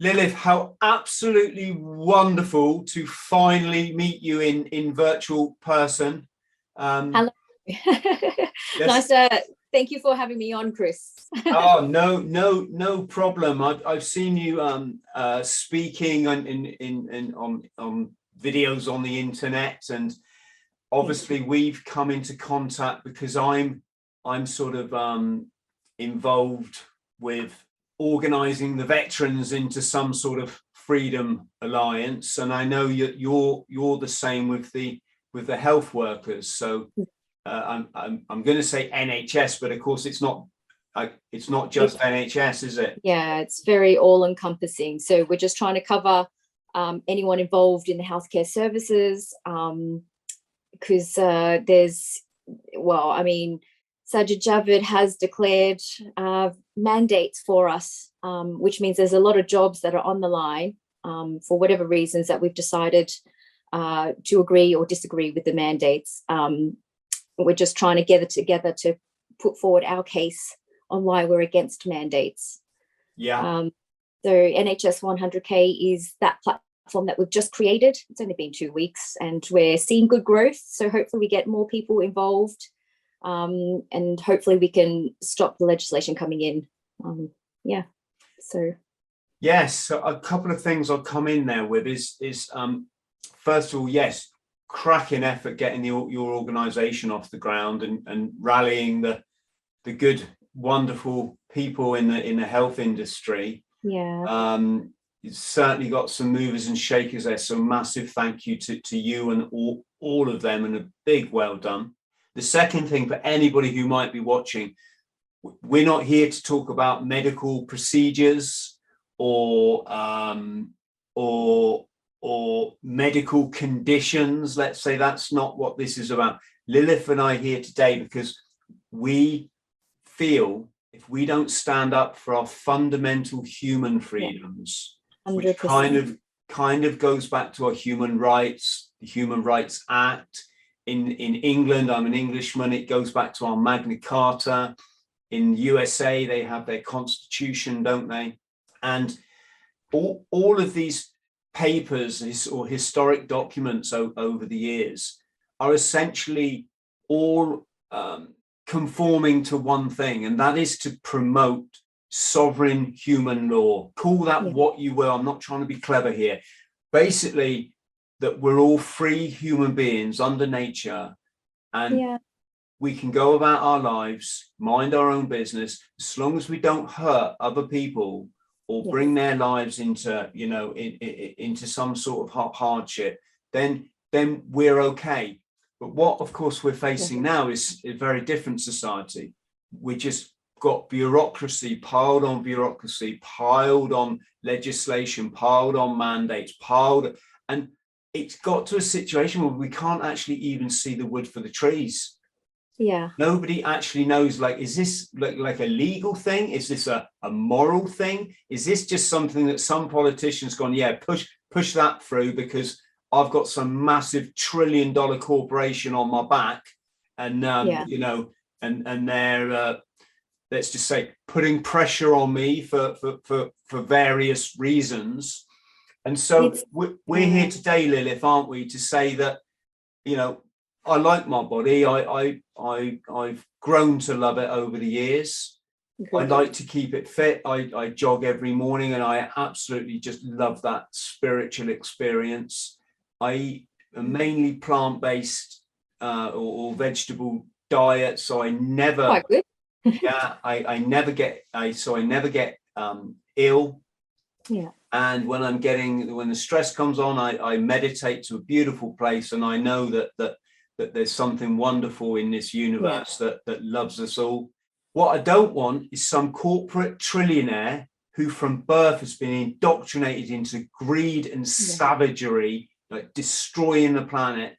Lilith, how absolutely wonderful to finally meet you in, in virtual person. Um, Hello. nice to thank you for having me on, Chris. oh no, no, no problem. I've, I've seen you um, uh, speaking on, in, in, in, on, on videos on the internet, and obviously we've come into contact because I'm I'm sort of um, involved with organizing the veterans into some sort of freedom alliance. And i know you're you're, you're the same with the with the health workers. So uh, i'm i'm, I'm going to say nhs but of course it's not I, it's not just nhs is it? Yeah it's very all encompassing so we're just trying to cover um, anyone involved in the healthcare services because um, uh, there's well i mean Sajid Javid has declared uh, mandates for us, um, which means there's a lot of jobs that are on the line um, for whatever reasons that we've decided uh, to agree or disagree with the mandates. Um, we're just trying to gather together to put forward our case on why we're against mandates. Yeah. Um, so NHS 100K is that platform that we've just created. It's only been two weeks and we're seeing good growth. So hopefully we get more people involved um, and hopefully we can stop the legislation coming in. Um, yeah, so. Yes, so a couple of things I'll come in there with is is um, first of all, yes, cracking effort getting the, your organisation off the ground and, and rallying the the good, wonderful people in the in the health industry. Yeah. Um, it's certainly got some movers and shakers there. So massive thank you to, to you and all, all of them and a big well done. The second thing for anybody who might be watching, we're not here to talk about medical procedures or um, or or medical conditions. Let's say that's not what this is about. Lilith and I are here today because we feel if we don't stand up for our fundamental human freedoms, which kind of kind of goes back to our human rights, the Human Rights Act, in, in England, I'm an Englishman, it goes back to our Magna Carta. In USA, they have their constitution, don't they? And all, all of these papers or historic documents over the years are essentially all um, conforming to one thing, and that is to promote sovereign human law. Call that what you will. I'm not trying to be clever here. Basically, that we're all free human beings under nature and yeah. we can go about our lives, mind our own business, as long as we don't hurt other people or yes. bring their lives into, you know, in, in, into some sort of hardship, then then we're okay. But what, of course, we're facing now is a very different society. We just got bureaucracy piled on bureaucracy, piled on legislation, piled on mandates, piled, and it's got to a situation where we can't actually even see the wood for the trees. Yeah. Nobody actually knows like, is this like, like a legal thing? Is this a, a moral thing? Is this just something that some politicians gone, yeah, push push that through because I've got some massive trillion dollar corporation on my back and um, yeah. you know, and and they're uh, let's just say putting pressure on me for for for, for various reasons and so we're, we're here today, Lilith, aren't we, to say that, you know, I like my body. I I I I've grown to love it over the years. I like to keep it fit. I, I jog every morning and I absolutely just love that spiritual experience. I eat a mainly plant-based uh, or, or, vegetable diet, so I never yeah, I, I never get I so I never get um ill. Yeah and when i'm getting when the stress comes on i, I meditate to a beautiful place and i know that that that there's something wonderful in this universe yeah. that that loves us all what i don't want is some corporate trillionaire who from birth has been indoctrinated into greed and yeah. savagery like destroying the planet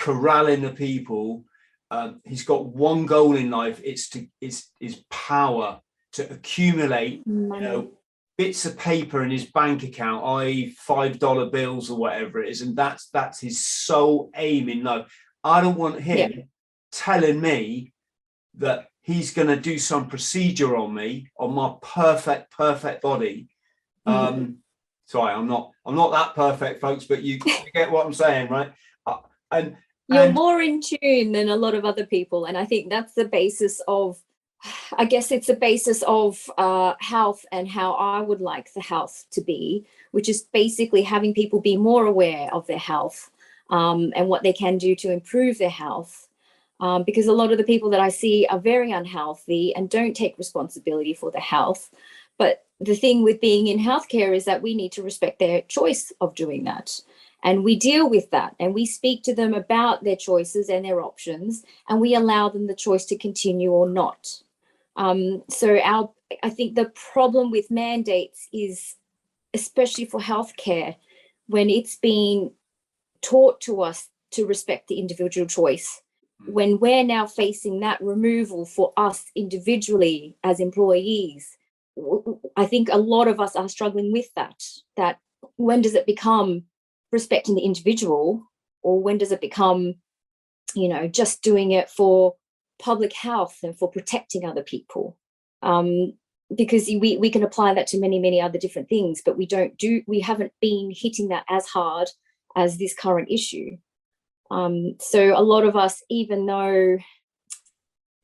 corralling the people. Um, he's got one goal in life. It's to is is power to accumulate, you know, bits of paper in his bank account, i.e., five dollar bills or whatever it is, and that's that's his sole aim in life. I don't want him telling me that he's going to do some procedure on me on my perfect perfect body. Mhm. Um, sorry, I'm not I'm not that perfect, folks, but you, you get what I'm saying, right? Uh, and you're and- more in tune than a lot of other people and i think that's the basis of i guess it's the basis of uh, health and how i would like the health to be which is basically having people be more aware of their health um, and what they can do to improve their health. Um, because a lot of the people that i see are very unhealthy and don't take responsibility for their health. But the thing with being in healthcare is that we need to respect their choice of doing that. And we deal with that and we speak to them about their choices and their options and we allow them the choice to continue or not um, so our i think the problem with mandates is especially for healthcare when it's been taught to us to respect the individual choice when we're now facing that removal for us individually as employees I think a lot of us are struggling with that that when does it become respecting the individual or when does it become you know just doing it for public health and for protecting other people um, because we, we can apply that to many many other different things but we don't do we haven't been hitting that as hard as this current issue um, so a lot of us even though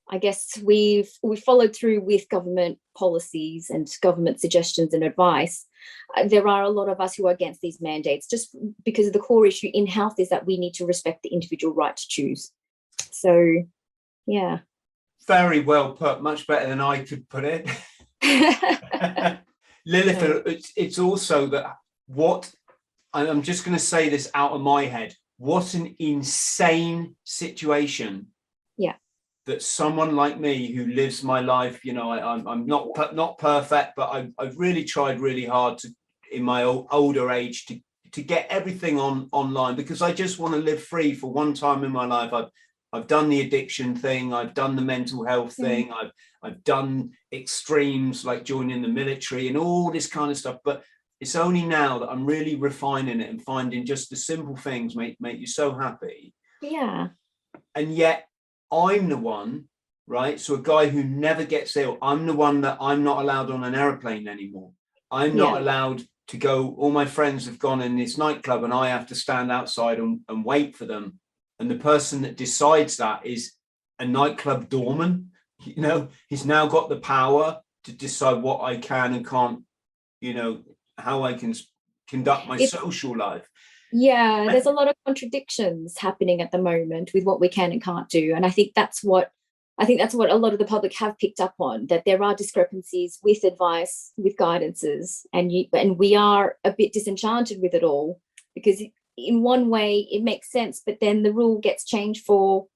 I guess we've we followed through with government policies and government suggestions and advice. Uh, there are a lot of us who are against these mandates just because the core issue in health is that we need to respect the individual right to choose. So, yeah. very well put, much better than I could put it. Lilith, Yeah. it's, it's also that what I'm just going to say this out of my head. What an insane situation. Yeah. That someone like me who lives my life, you know, I, I'm, I'm not not perfect, but I've, I've really tried really hard to in my o- older age to to get everything on online because I just want to live free for one time in my life. I've I've done the addiction thing, I've done the mental health thing, I've I've done extremes like joining the military and all this kind of stuff. But it's only now that I'm really refining it and finding just the simple things make make you so happy. yeah. And yet I'm the one, right? So a guy who never gets ill, I'm the one that I'm not allowed on an airplane anymore. I'm not Yeah. allowed to go. All my friends have gone in this nightclub and I have to stand outside and, and wait for them. And the person that decides that is a nightclub doorman. You know, he's now got the power to decide what I can and can't, you know, how I can conduct my If- social life. Yeah, there's a lot of contradictions happening at the moment with what we can and can't do. And I think that's what I think that's what a lot of the public have picked up on that there are discrepancies with advice, with guidances, and you and we are a bit disenchanted with it all because in one way it makes sense, but then the rule gets changed for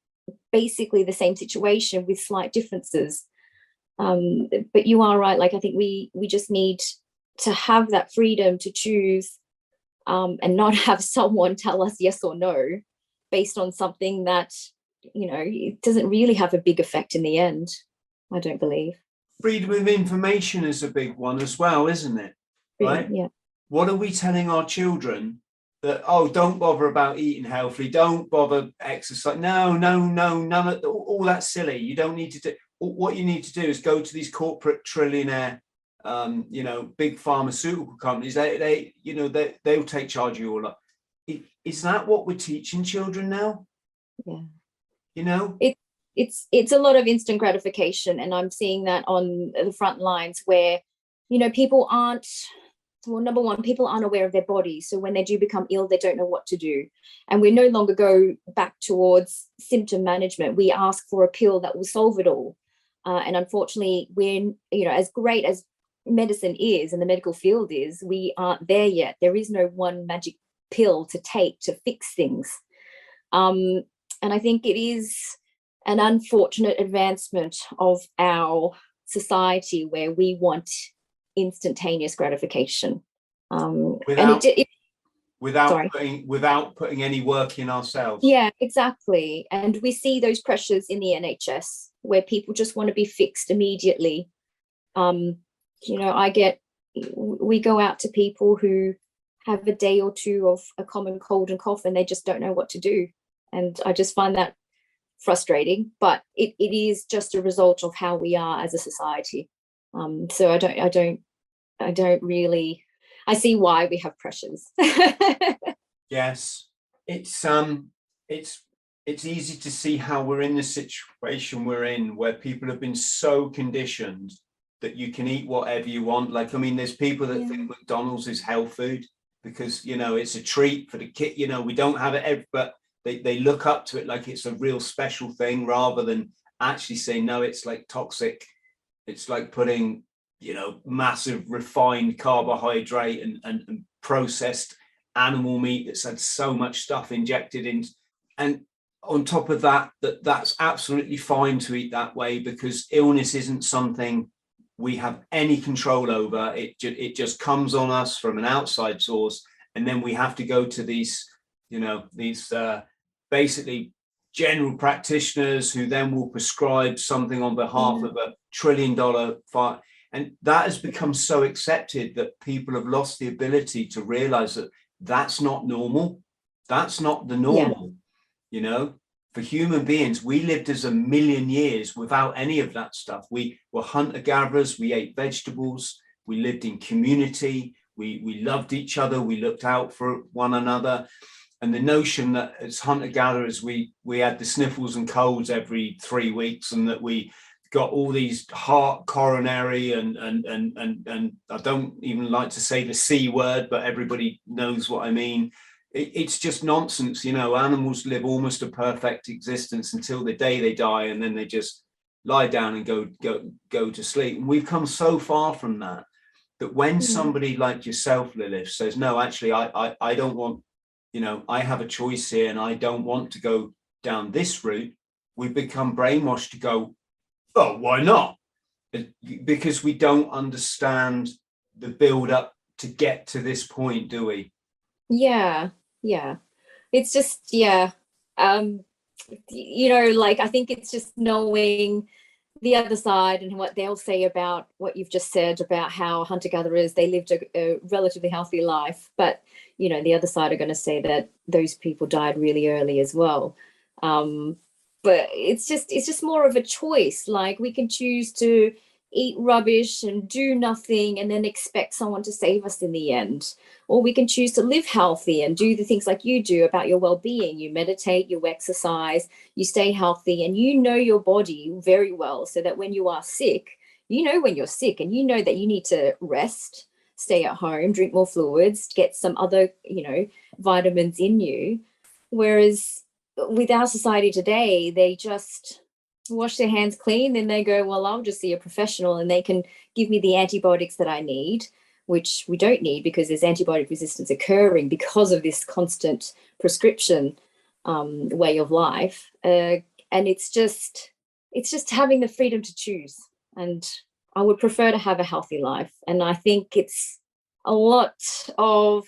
basically the same situation with slight differences. Um, but you are right. Like I think we we just need to have that freedom to choose um, and not have someone tell us yes or no based on something that you know it doesn't really have a big effect in the end i don't believe Freedom of information is a big one as well, isn't it? Right. yeah what are we telling our children that oh don't bother about eating healthy don't bother exercise no no no none of all, all that's silly you don't need to do what you need to do is go to these corporate trillionaire um you know big pharmaceutical companies they they you know they they'll take charge of you all up. Is that what we're teaching children now? Yeah. you know? It's it's it's a lot of instant gratification and i'm seeing that on the front lines where you know people aren't well number one people aren't aware of their bodies so when they do become ill they don't know what to do. And we no longer go back towards symptom management. We ask for a pill that will solve it all. Uh, and unfortunately we're you know as great as medicine is and the medical field is we aren't there yet. There is no one magic pill to take to fix things. Um, and i think it is an unfortunate advancement of our society where we want instantaneous gratification. Um, and Without- it, it, without Sorry. putting without putting any work in ourselves. Yeah, exactly. And we see those pressures in the NHS where people just want to be fixed immediately. Um, you know, I get, we go out to people who have a day or two of a common cold and cough and they just don't know what to do. And I just find that frustrating, but it, it is just a result of how we are as a society. Um, so I don't, I don't, I don't really, I see why we have pressures. Yes, it's um, it's it's easy to see how we're in the situation we're in, where people have been so conditioned that you can eat whatever you want. Like, I mean, there's people that Yeah. think McDonald's is health food because you know it's a treat for the kid. You know, we don't have it, ev- but they they look up to it like it's a real special thing rather than actually saying no, it's like toxic. It's like putting you know massive refined carbohydrate and and, and processed animal meat that's had so much stuff injected in and on top of that that that's absolutely fine to eat that way because illness isn't something we have any control over it ju- it just comes on us from an outside source and then we have to go to these you know these uh, basically general practitioners who then will prescribe something on behalf Mhm. of a trillion dollar fight and that has become so accepted that people have lost the ability to realize that that's not normal. That's not the normal you know? For human beings we lived as a million years without any of that stuff. We were hunter gatherers we ate vegetables we lived in community we we loved each other we looked out for one another. And the notion that as hunter gatherers we we had the sniffles and colds every 3 weeks and that we got all these heart coronary and and and and and I don't even like to say the c word but everybody knows what I mean. It, it's just nonsense you know. Animals live almost a perfect existence until the day they die and then they just lie down and go go go to sleep. And we've come so far from that that when Mhm. somebody like yourself lilith says no actually I, I i don't want you know i have a choice here and i don't want to go down this route We've become brainwashed to go oh why not because we don't understand the build up to get to this point do we Yeah, yeah. It's just, yeah. Um, you know, like I think it's just knowing the other side and what they'll say about what you've just said about how hunter-gatherers they lived a, a relatively healthy life, but you know, the other side are going to say that those people died really early as well. Um, but it's just it's just more of a choice. Like we can choose to eat rubbish and do nothing and then expect someone to save us in the end. Or we can choose to live healthy and do the things like you do about your well-being. You meditate you exercise you stay healthy and you know your body very well so that when you are sick you know when you're sick and you know that you need to rest stay at home drink more fluids get some other you know vitamins in you. Whereas with our society today they just wash their hands clean then they go well i'll just see a professional and they can give me the antibiotics that i need which we don't need because there's antibiotic resistance occurring because of this constant prescription um, way of life. Uh, and it's just, it's just having the freedom to choose. And I would prefer to have a healthy life. And I think it's a lot of,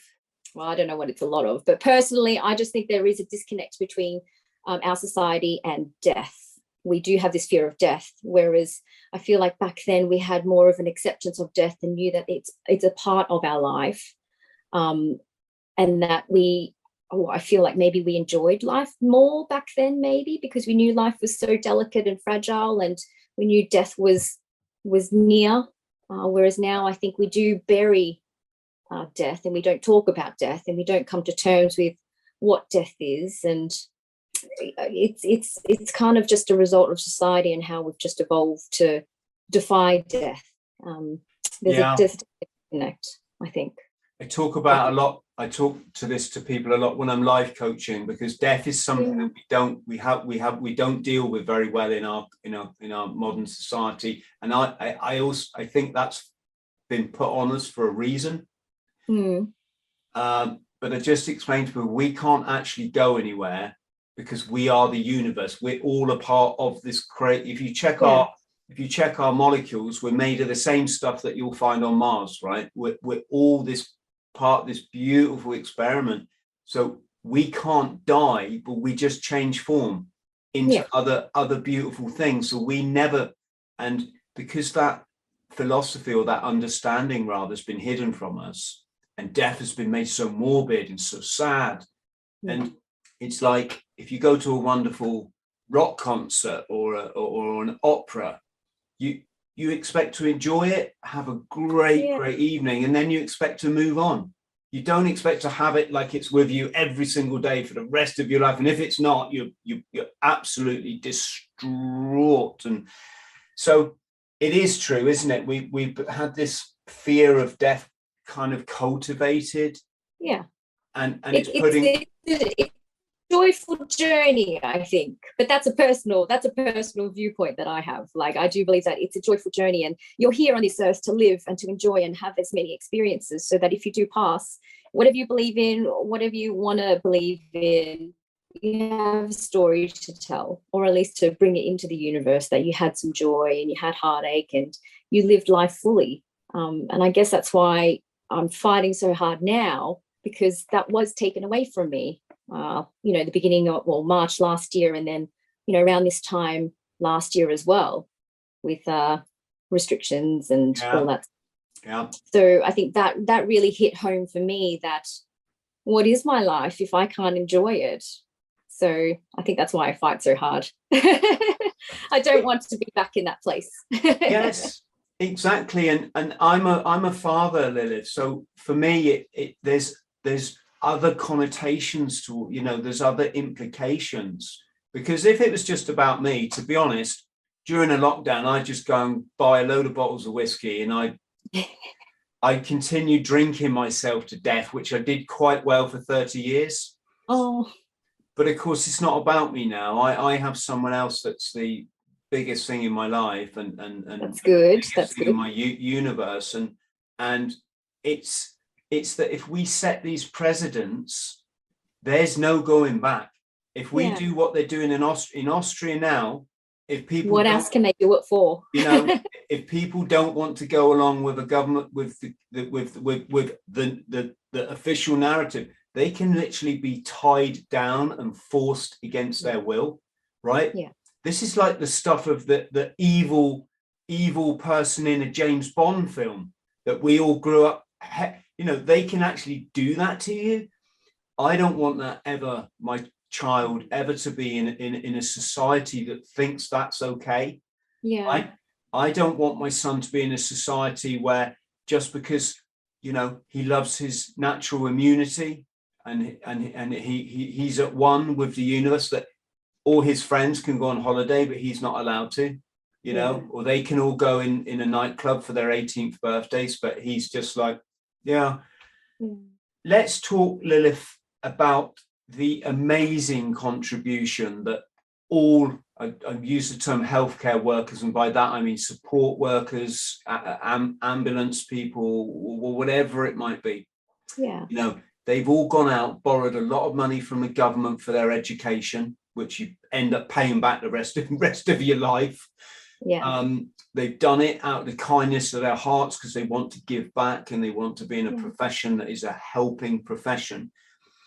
well, I don't know what it's a lot of, but personally, I just think there is a disconnect between um, our society and death. We do have this fear of death, whereas I feel like back then we had more of an acceptance of death and knew that it's it's a part of our life, um, and that we. Oh, I feel like maybe we enjoyed life more back then, maybe because we knew life was so delicate and fragile, and we knew death was was near. Uh, whereas now, I think we do bury death, and we don't talk about death, and we don't come to terms with what death is, and it's it's it's kind of just a result of society and how we've just evolved to defy death. Um, there's Yeah. a a disconnect, I think. I talk about a lot. I talk to this to people a lot when I'm life coaching because death is something Yeah. that we don't we have we have we don't deal with very well in our in our in our modern society. And I I, I also I think that's been put on us for a reason. Hmm. Um, but I just explained to people we can't actually go anywhere because we are the universe. We're all a part of this great. If you check Yeah. our if you check our molecules, we're made of the same stuff that you'll find on Mars, right? We're, we're all this part this beautiful experiment. So we can't die, but we just change form into Yeah. other other beautiful things. So we never, and because that philosophy or that understanding rather has been hidden from us, and death has been made so morbid and so sad, Yeah. and it's like if you go to a wonderful rock concert or a, or, or an opera, you you expect to enjoy it, have a great Yeah. great evening, and then you expect to move on. You don't expect to have it like it's with you every single day for the rest of your life, and if it's not, you you you're absolutely distraught. And so it is true, isn't it? We we've had this fear of death kind of cultivated, Yeah. and and It- it's putting it's, joyful journey, I think. But that's a personal, that's a personal viewpoint that I have. Like I do believe that it's a joyful journey and you're here on this earth to live and to enjoy and have as many experiences so that if you do pass, whatever you believe in, whatever you want to believe in, you have a story to tell, or at least to bring it into the universe that you had some joy and you had heartache and you lived life fully. Um, and I guess that's why I'm fighting so hard now because that was taken away from me. Uh, you know, the beginning of well March last year, and then you know around this time last year as well, with uh, restrictions and Yeah. all that. yeah So I think that that really hit home for me that what is my life if I can't enjoy it? So I think that's why I fight so hard. I don't want to be back in that place. yes exactly and and i'm a i'm a father lilith so for me it, it there's there's other connotations to you know there's other implications. Because if it was just about me to be honest during a lockdown i just go and buy a load of bottles of whiskey and i i continue drinking myself to death which i did quite well for 30 years. Oh, but of course it's not about me now. I i have someone else that's the biggest thing in my life and and, and that's good. That's good. in my u- universe and and it's it's that if we set these precedents there's no going back if we Yeah. do what they're doing in Aust- in austria now if people What else can they do it for? you know if people don't want to go along with a government with the, the with with with the, the the official narrative they can literally be tied down and forced against their will right Yeah. This is like the stuff of the the evil evil person in a james bond film that we all grew up you know they can actually do that to you i don't want that ever my child ever to be in in, in a society that thinks that's okay yeah. I I don't want my son to be in a society where just because you know he loves his natural immunity and and and he, he he's at one with the universe that all his friends can go on holiday but he's not allowed to you know Yeah. or they can all go in in a nightclub for their 18th birthdays but he's just like yeah Mm. let's talk lilith about the amazing contribution that all I, I use the term healthcare workers and by that i mean support workers a- a- am, ambulance people or whatever it might be yeah. you know they've all gone out borrowed a lot of money from the government for their education which you end up paying back the rest of rest of your life Yeah. um, they've done it out of the kindness of their hearts because they want to give back and they want to be in a Yeah. profession that is a helping profession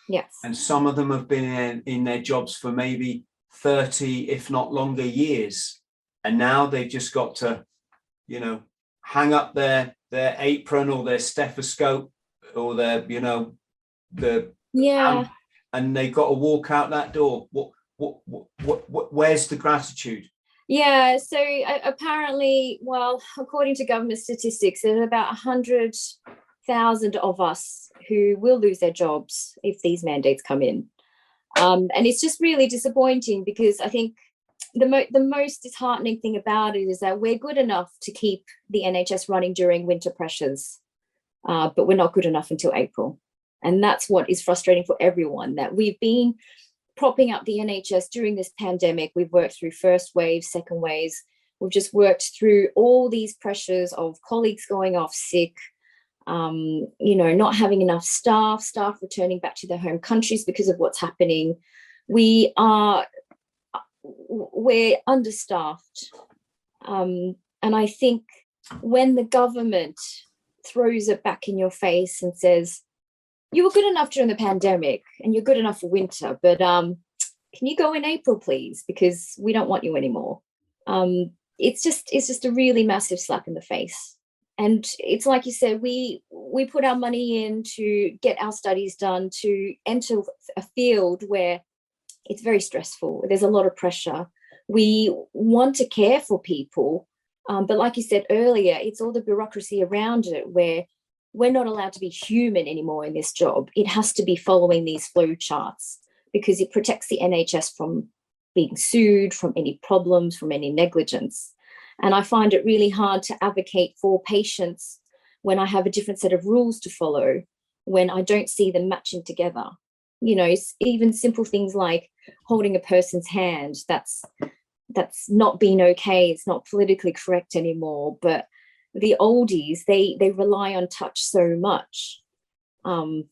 yes. and some of them have been in, in their jobs for maybe 30 if not longer years and now they've just got to you know hang up their their apron or their stethoscope or their you know the yeah. um, and they've got to walk out that door what what what, what, where's the gratitude Yeah, so apparently, well, according to government statistics, there's about 100,000 of us who will lose their jobs if these mandates come in. Um, and it's just really disappointing because I think the, mo- the most disheartening thing about it is that we're good enough to keep the NHS running during winter pressures, uh, but we're not good enough until April. And that's what is frustrating for everyone that we've been propping up the NHS during this pandemic. We've worked through first waves, second waves. We've just worked through all these pressures of colleagues going off sick, um, you know, not having enough staff, staff returning back to their home countries because of what's happening. We are we're understaffed. Um, and I think when the government throws it back in your face and says, you were good enough during the pandemic and you're good enough for winter, but um, can you go in April, please? Because we don't want you anymore. Um, it's just it's just a really massive slap in the face. And it's like you said, we we put our money in to get our studies done, to enter a field where it's very stressful. There's a lot of pressure. We want to care for people, um, but like you said earlier, it's all the bureaucracy around it where we're not allowed to be human anymore in this job. It has to be following these flow charts because it protects the NHS from being sued, from any problems, from any negligence. And I find it really hard to advocate for patients when I have a different set of rules to follow, when I don't see them matching together. You know, even simple things like holding a person's hand, that's that's not been okay, it's not politically correct anymore. But the oldies they they rely on touch so much. Um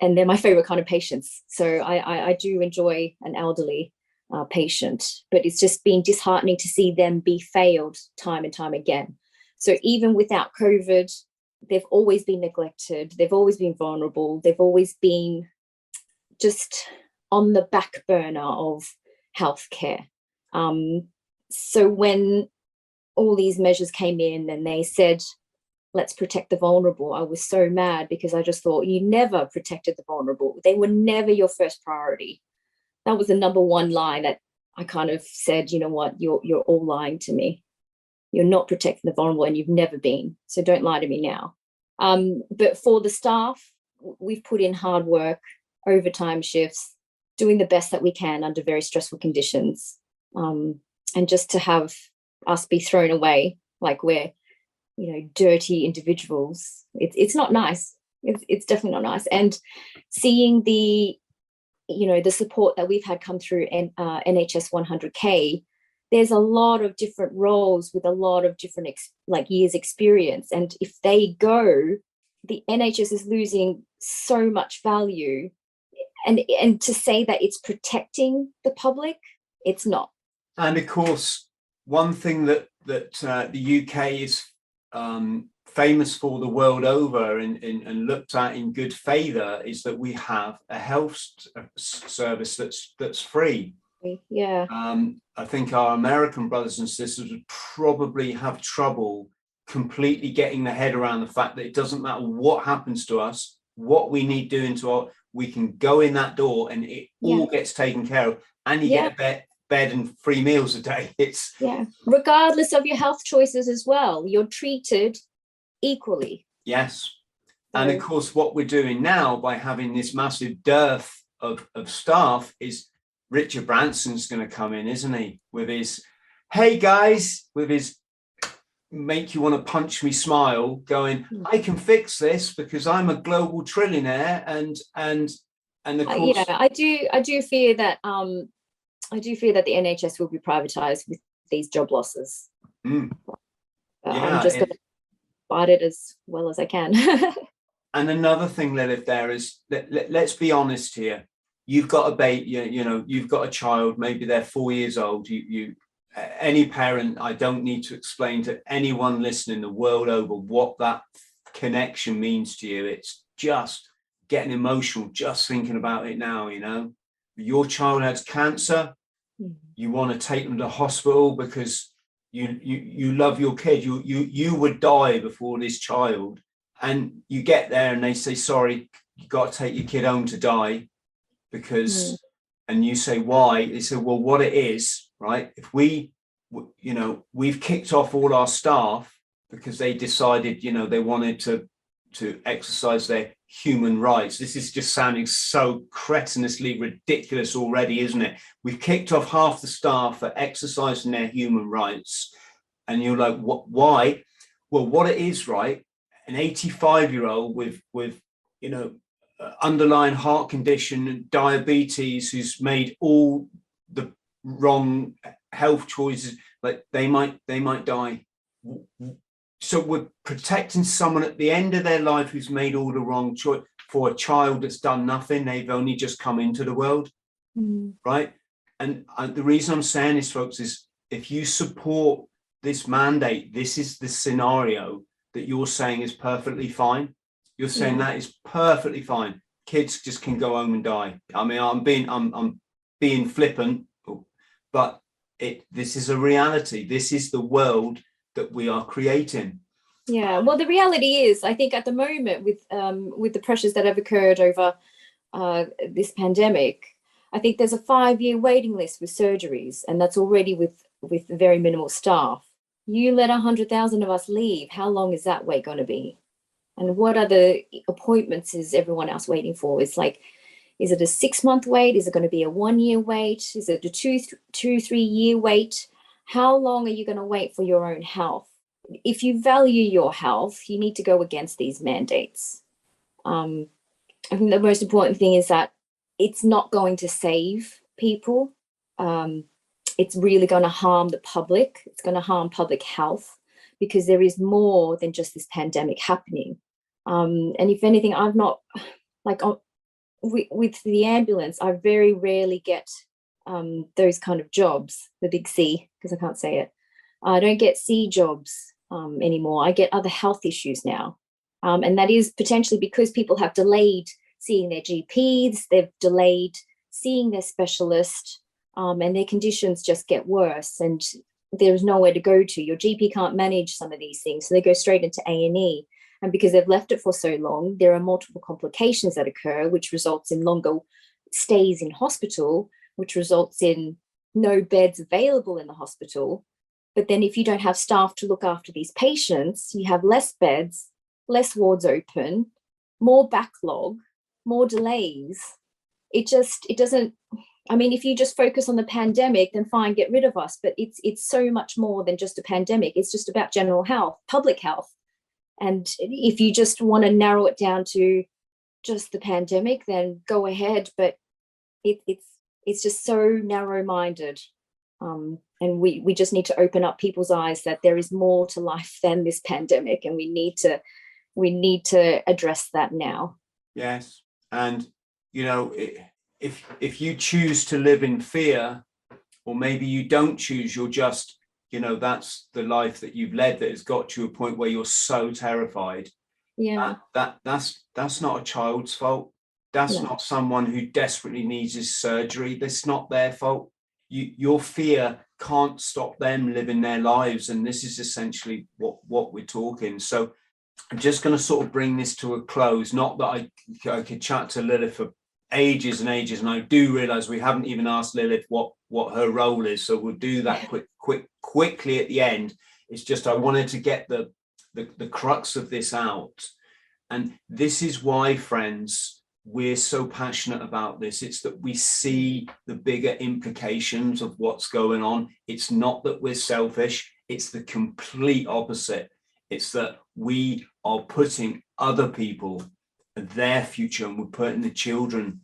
and they're my favorite kind of patients. So i i, I do enjoy an elderly uh, patient but it's just been disheartening to see them be failed time and time again. So even without covid they've always been neglected they've always been vulnerable they've always been just on the back burner of healthcare. Um, so when all these measures came in and they said, let's protect the vulnerable. I was so mad because I just thought you never protected the vulnerable. They were never your first priority. That was the number one line that I kind of said, you know what, you're you're all lying to me. You're not protecting the vulnerable and you've never been. So don't lie to me now. Um, but for the staff, we've put in hard work, overtime shifts, doing the best that we can under very stressful conditions. Um, and just to have us be thrown away like we're you know dirty individuals. It's it's not nice. It's, it's definitely not nice. And seeing the you know the support that we've had come through N, uh, nhs 100k there's a lot of different roles with a lot of different ex- like years experience. And if they go the nhs is losing so much value. And and to say that it's protecting the public it's not. And of course one thing that that uh, the UK is um, famous for the world over and, and, and, looked at in good favour is that we have a health uh, service that's that's free. Yeah. Um, I think our American brothers and sisters would probably have trouble completely getting their head around the fact that it doesn't matter what happens to us, what we need doing to our, we can go in that door and it yeah. all gets taken care of, and you yeah. get a bet bed and free meals a day. It's yeah, regardless of your health choices as well, you're treated equally. Yes. And of course, what we're doing now by having this massive dearth of, of staff is Richard Branson's going to come in, isn't he? With his, hey guys, with his make you want to punch me smile, going, hmm. I can fix this because I'm a global trillionaire. And, and, and of course. Yeah, I do, I do fear that um, I do fear that the NHS will be privatised with these job losses. Mm. Yeah, I'm just going to fight it as well as I can. and another thing, Lilith, there is let, let, let's be honest here. You've got a baby, you, you know, you've got a child, maybe they're four years old. You, you, any parent, I don't need to explain to anyone listening the world over what that connection means to you. It's just getting emotional just thinking about it now, you know your child has cancer, mm-hmm. you want to take them to hospital because you you you love your kid. You you you would die before this child, and you get there and they say, "Sorry, you got to take your kid home to die," because, mm. and you say, "Why?" They say, "Well, what it is, right? If we, you know, we've kicked off all our staff because they decided, you know, they wanted to to exercise their human rights. This is just sounding so cretinously ridiculous already, isn't it? We've kicked off half the staff for exercising their human rights. And you're like, what why? Well, what it is, right? An 85 year old with with you know uh, underlying heart condition, and diabetes, who's made all the wrong health choices, like they might they might die so we're protecting someone at the end of their life who's made all the wrong choice for a child that's done nothing they've only just come into the world mm. right and uh, the reason i'm saying this folks is if you support this mandate this is the scenario that you're saying is perfectly fine You're saying Yeah. that is perfectly fine. Kids just can go home and die. I mean, I'm being I'm I'm being flippant, but it this is a reality. This is the world that we are creating. Yeah, well, the reality is, I think at the moment, with um, with the pressures that have occurred over uh, this pandemic, I think there's a five-year waiting list with surgeries, and that's already with with very minimal staff. You let a hundred thousand of us leave. How long is that wait going to be? And what other appointments is everyone else waiting for? It's like, is it a six-month wait? Is it going to be a one-year wait? Is it a two, two, three-year wait? How long are you going to wait for your own health? if you value your health, you need to go against these mandates. Um, I think the most important thing is that it's not going to save people. Um, it's really going to harm the public. It's going to harm public health because there is more than just this pandemic happening. Um, and if anything, I've not like on, with, with the ambulance. I very rarely get um, those kind of jobs, the big C, because I can't say it. I don't get C jobs um, anymore. I get other health issues now. Um, and that is potentially because people have delayed seeing their GPs, they've delayed seeing their specialist, um, and their conditions just get worse. And there's nowhere to go to. Your GP can't manage some of these things, so they go straight into A and E. And because they've left it for so long, there are multiple complications that occur, which results in longer stays in hospital, which results in no beds available in the hospital, but then if you don't have staff to look after these patients, you have less beds, less wards open, more backlog, more delays. It just it doesn't I mean if you just focus on the pandemic then fine get rid of us. But it's it's so much more than just a pandemic. It's just about general health public health. And if you just want to narrow it down to just the pandemic then go ahead. But it, it's it's just so narrow minded um, and we we just need to open up people's eyes that there is more to life than this pandemic and we need to we need to address that now Yes, and you know, if if you choose to live in fear, or maybe you don't choose, you're just, you know, that's the life that you've led that has got to a point where you're so terrified. yeah That, that that's that's not a child's fault. That's No. not someone who desperately needs his surgery. That's not their fault. You, your fear can't stop them living their lives, and this is essentially what what we're talking. So, I'm just going to sort of bring this to a close. Not that I, I could chat to Lilith for ages and ages, and I do realize we haven't even asked Lilith what what her role is. So we'll do that quick, quick, quickly at the end. It's just I wanted to get the the, the crux of this out, and this is why, friends, we're so passionate about this. It's that we see the bigger implications of what's going on. It's not that we're selfish. It's the complete opposite. It's that we are putting other people, their future, and we're putting the children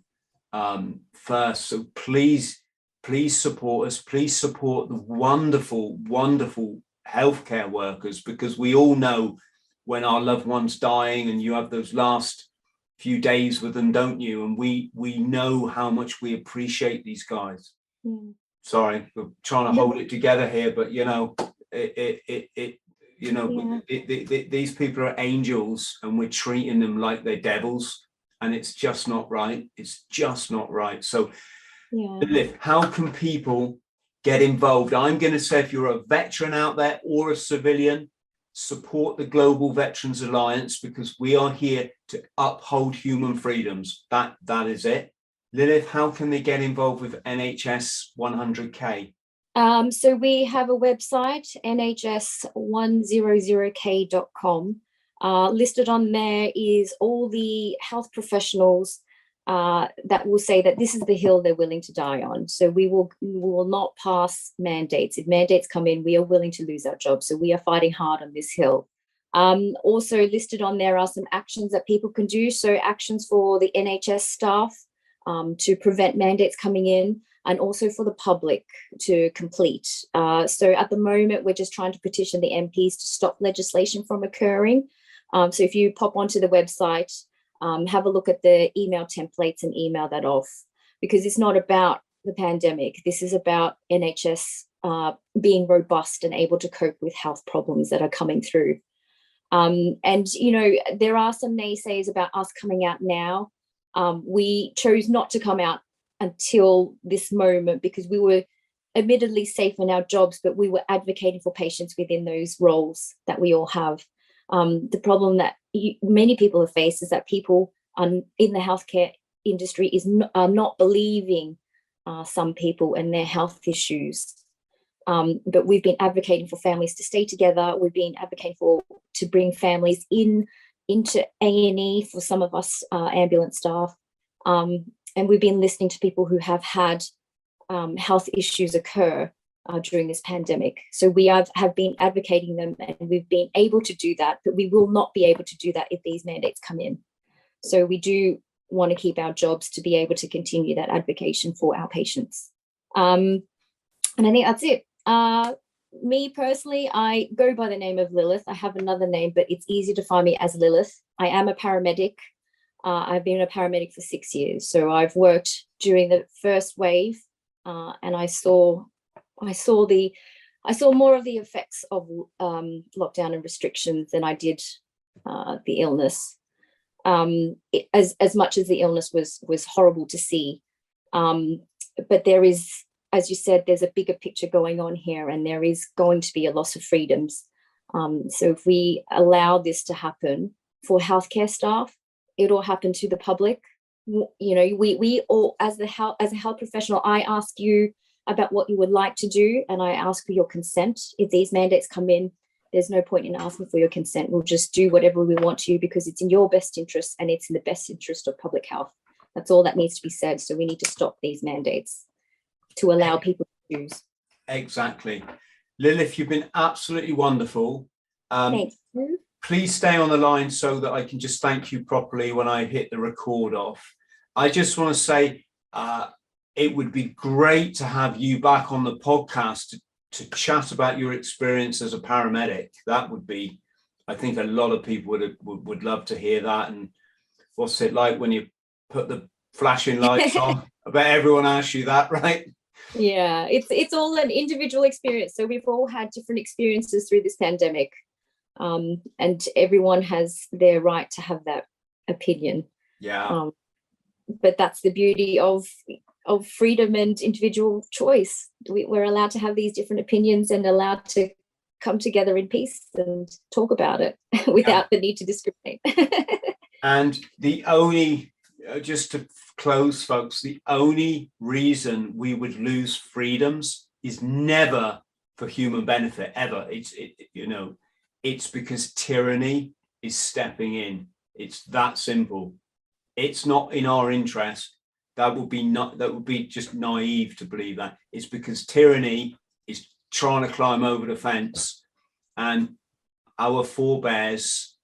um, first. So please, please support us. Please support the wonderful, wonderful healthcare workers because we all know when our loved ones dying and you have those last few days with them, don't you? And we we know how much we appreciate these guys. Mm. Sorry, we're trying to No. hold it together here, but you know, it it it, it you know, Yeah. it, it, it- these people are angels, and we're treating them like they're devils, and it's just not right. It's just not right. So, yeah how can people get involved? I'm going to say if you're a veteran out there or a civilian, support the Global Veterans Alliance because we are here to uphold human freedoms. That that is it. Lilith, how can they get involved with NHS 100K? Um, so we have a website, nhs100k.com. Uh, listed on there is all the health professionals uh, that will say that this is the hill they're willing to die on. So we will we will not pass mandates. If mandates come in, we are willing to lose our jobs. So we are fighting hard on this hill. Um, also listed on there are some actions that people can do. So actions for the NHS staff um, to prevent mandates coming in and also for the public to complete. Uh, so at the moment, we're just trying to petition the MPs to stop legislation from occurring. Um, so if you pop onto the website, um, have a look at the email templates and email that off because it's not about the pandemic. This is about NHS uh, being robust and able to cope with health problems that are coming through. Um, and you know, there are some naysayers about us coming out now. Um, we chose not to come out until this moment because we were admittedly safe in our jobs, but we were advocating for patients within those roles that we all have. Um, the problem that you, many people have faced is that people in the healthcare industry is n- are not believing uh, some people and their health issues. Um, but we've been advocating for families to stay together. We've been advocating for to bring families in into A and E for some of us uh, ambulance staff, um, and we've been listening to people who have had um, health issues occur uh, during this pandemic. So we have, have been advocating them, and we've been able to do that. But we will not be able to do that if these mandates come in. So we do want to keep our jobs to be able to continue that advocacy for our patients. Um, and I think that's it. Uh, me personally, I go by the name of Lilith. I have another name, but it's easy to find me as Lilith. I am a paramedic. Uh, I've been a paramedic for six years. So I've worked during the first wave, uh, and I saw, I saw the, I saw more of the effects of um, lockdown and restrictions than I did uh, the illness um, it, as as much as the illness was was horrible to see. Um, but there is, as you said, there's a bigger picture going on here, and there is going to be a loss of freedoms. Um, so if we allow this to happen for healthcare staff, it'll happen to the public. You know, we we all as the health as a health professional, I ask you about what you would like to do, and I ask for your consent. If these mandates come in, there's no point in asking for your consent. We'll just do whatever we want to because it's in your best interest and it's in the best interest of public health. That's all that needs to be said. So we need to stop these mandates to allow people to choose. Exactly. Lilith, you've been absolutely wonderful. Um, Thanks. Please stay on the line so that I can just thank you properly when I hit the record off. I just want to say uh, it would be great to have you back on the podcast to to chat about your experience as a paramedic. That would be, I think, a lot of people would would, would love to hear that. And what's it like when you put the flashing lights on? I bet everyone asks you that, right? Yeah, it's it's all an individual experience. So we've all had different experiences through this pandemic, um, and everyone has their right to have that opinion. Yeah. Um, but that's the beauty of of freedom and individual choice. We, we're allowed to have these different opinions and allowed to come together in peace and talk about it without the need to discriminate. and the only, uh, just to close, folks, the only reason we would lose freedoms is never for human benefit, ever. It's, it, you know, it's because tyranny is stepping in. It's that simple. It's not in our interest that would be not that would be just naive to believe that. It's because tyranny is trying to climb over the fence, and our forebears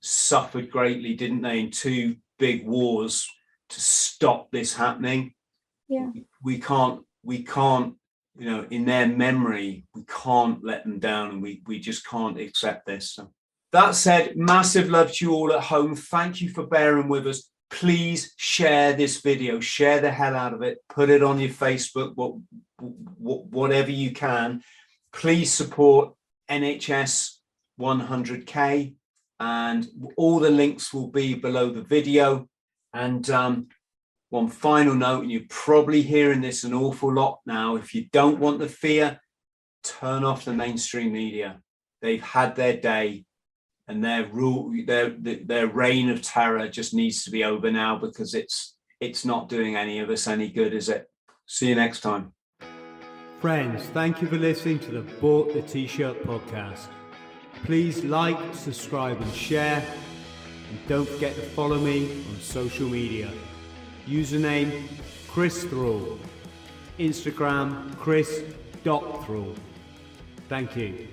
suffered greatly, didn't they, in two big wars to stop this happening. Yeah. We can't, we can't, you know, in their memory, we can't let them down and we we just can't accept this. So that said, massive love to you all at home. Thank you for bearing with us please share this video, share the hell out of it, put it on your Facebook, what, what, whatever you can. Please support NHS 100K, and all the links will be below the video. And um, one final note, and you're probably hearing this an awful lot now. If you don't want the fear, turn off the mainstream media. They've had their day and their rule their their reign of terror just needs to be over now because it's it's not doing any of us any good is it? See you next time. Friends thank you for listening to the bought the t-shirt podcast. Please like subscribe and share. And don't forget to follow me on social media. Username chris thrall. Instagram chris.thrall thank you